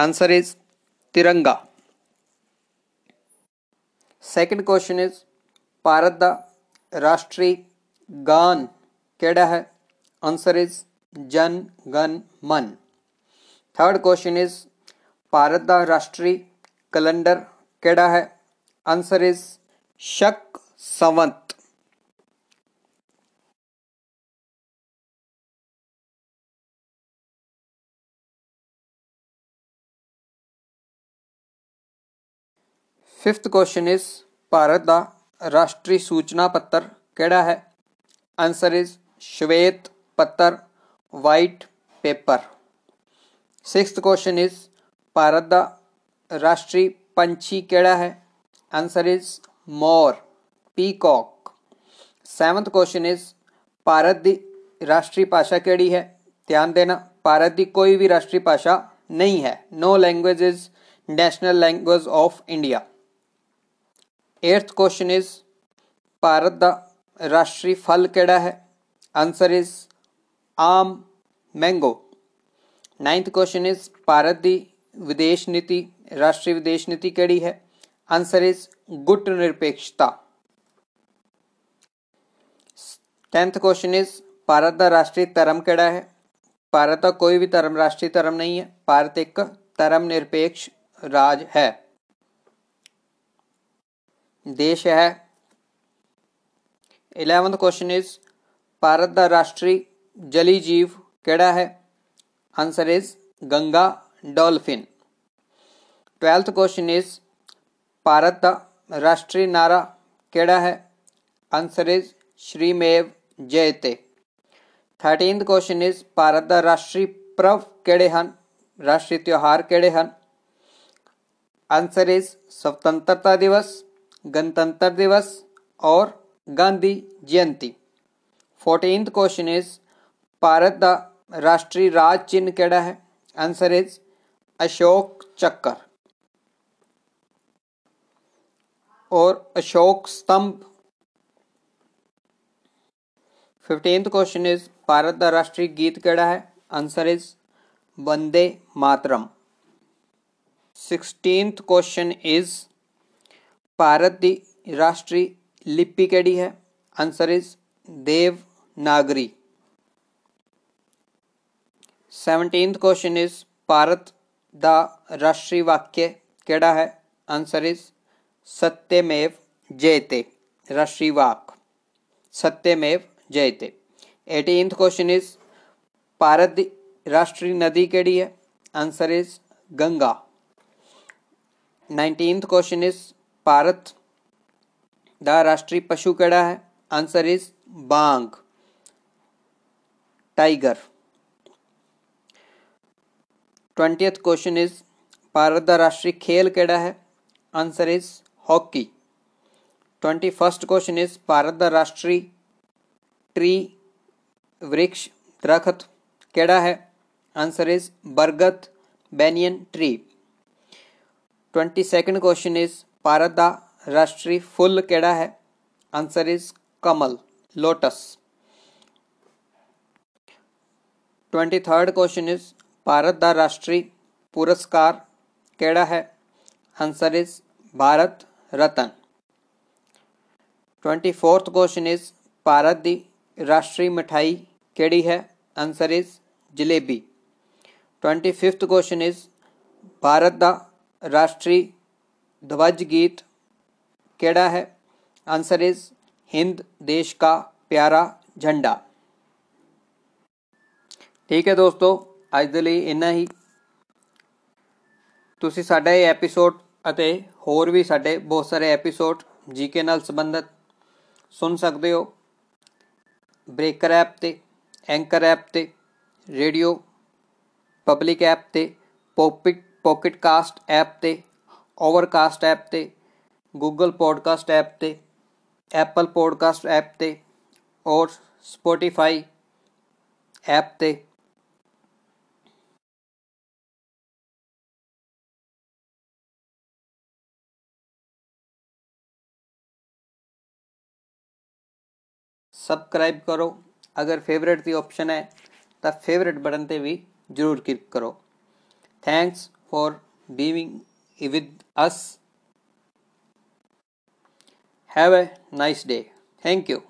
Answer is Tiranga second question is Bharat का राष्ट्रीय गान केड़ा है आंसर इज़ जन गण मन थर्ड क्वेश्चन इज़ भारत का राष्ट्रीय कैलेंडर केड़ा है answer is Shaka Samvat fifth question is Bharat का राष्ट्रीय सूचना पत्र केड़ा है आंसर इज़ श्वेत पत्र white paper six question is Bharat का राष्ट्रीय पंछी केड़ा है answer is more peacock seventh question is Bharat की राष्ट्रीय भाषा केड़ी है ध्यान देना भारत की कोई भी राष्ट्रीय भाषा नहीं है no language is national language of India eighth question is Bharat का राष्ट्रीय फल केड़ा है आंसर इज़ आम mango ninth question is Bharat की विदेश नीति राष्ट्रीय विदेश नीति केड़ी है आंसर इज़ गुट निरपेक्षता टेंथ क्वेश्चन इज़ भारत का राष्ट्रीय धर्म केड़ा है भारत का कोई भी धर्म राष्ट्रीय धर्म नहीं है भारत एक धर्म निरपेक्ष राज है देश है। इलेवेंथ क्वेश्चन इज़ भारत का राष्ट्रीय जली जीव केड़ा है? Answer is Ganga dolphin twelfth question is Bharat का राष्ट्रीय नारा केड़ा है? आंसर इज़ श्रीमेव जयते. थर्टीन क्वेश्चन इज़ भारत का राष्ट्रीय पर्व हैं? राष्ट्रीय त्यौहार केड़े हैं? आंसर इज़ स्वतंत्रता दिवस. गणतंत्र दिवस और Gandhi Jayanti. Fourteen question is Bharat का राष्ट्रीय राज चिन्ह केड़ा है? आंसर इज़ अशोक चक्कर। और अशोक स्तंभ। फिफ्टींथ क्वेश्चन इज़ भारत का राष्ट्रीय गीत केड़ा है? Answer is Vande Mataram. Sixteenth question is Bharat की राष्ट्रीय लिपि केड़ी है। Answer is Devanagari seventeen question is Bharat the राष्ट्रीय वाक्य केड़ा है। आंसर इज़ सत्यमेव जयते, राष्ट्रीय वाक। Satyamev Jayate. Eighteenth question is Bharat की राष्ट्रीय नदी केड़ी है। Answer is Ganga. Nineteen question is Bharat the राष्ट्रीय पशु केड़ा है? Answer is Bengal tiger twentieth question is Bharat का राष्ट्रीय खेल केड़ा है? Answer is hockey twenty first question is Bharat का राष्ट्रीय ट्री वृक्ष, दरखत केड़ा है? आंसर इज़ बरगद banyan tree twenty second question is Bharat का राष्ट्रीय फुल केड़ा है? Answer is Kamal, lotus. Twenty third question is Bharat का राष्ट्रीय पुरस्कार केड़ा है? Answer is, Bharat Ratna. Twenty fourth question is Bharat की राष्ट्रीय मिठाई केड़ी है? Answer is, jalebi. Twenty fifth question is Bharat का राष्ट्रीय ਦਵਜ ਗੀਤ ਕਿਹੜਾ ਹੈ? ਆਨਸਰ ਇਜ਼ ਹਿੰਦ ਦੇਸ਼ ਦਾ ਪਿਆਰਾ ਝੰਡਾ ਠੀਕ ਹੈ ਦੋਸਤੋ, ਅੱਜ ਦੇ ਲਈ ਇੰਨਾ ਹੀ। ਤੁਸੀਂ ਸਾਡਾ ਇਹ ਐਪੀਸੋਡ ਅਤੇ ਹੋਰ ਵੀ ਸਾਡੇ ਬਹੁਤ ਸਾਰੇ ਐਪੀਸੋਡ ਜੀਕੇ ਨਾਲ ਸੰਬੰਧਿਤ ਸੁਣ ਸਕਦੇ ਹੋ। ਬ੍ਰੇਕਰ ਐਪ ਤੇ ਐਂਕਰ ਐਪ ਤੇ ਰੇਡੀਓ ਪਬਲਿਕ ਐਪ ਤੇ ਪੋਕਿਟ ਪੋਕਿਟ ਕਾਸਟ ਐਪ ਤੇ ਓਵਰਕਾਸਟ ਐਪ ਤੇ ਗੂਗਲ ਪੋਡਕਾਸਟ ਐਪ ਤੇ ਐਪਲ ਪੋਡਕਾਸਟ ਐਪ ਤੇ ਔਰ ਸਪੋਟੀਫਾਈ ਐਪ ਤੇ ਸਬਸਕ੍ਰਾਈਬ ਕਰੋ ਅਗਰ ਫੇਵਰਿਟ ਦੀ ਆਪਸ਼ਨ ਹੈ ਤਾਂ ਫੇਵਰਿਟ ਬਟਨ ਤੇ ਵੀ ਜਰੂਰ ਕਲਿੱਕ ਕਰੋ thanks for being with us. Have a nice day. Thank you.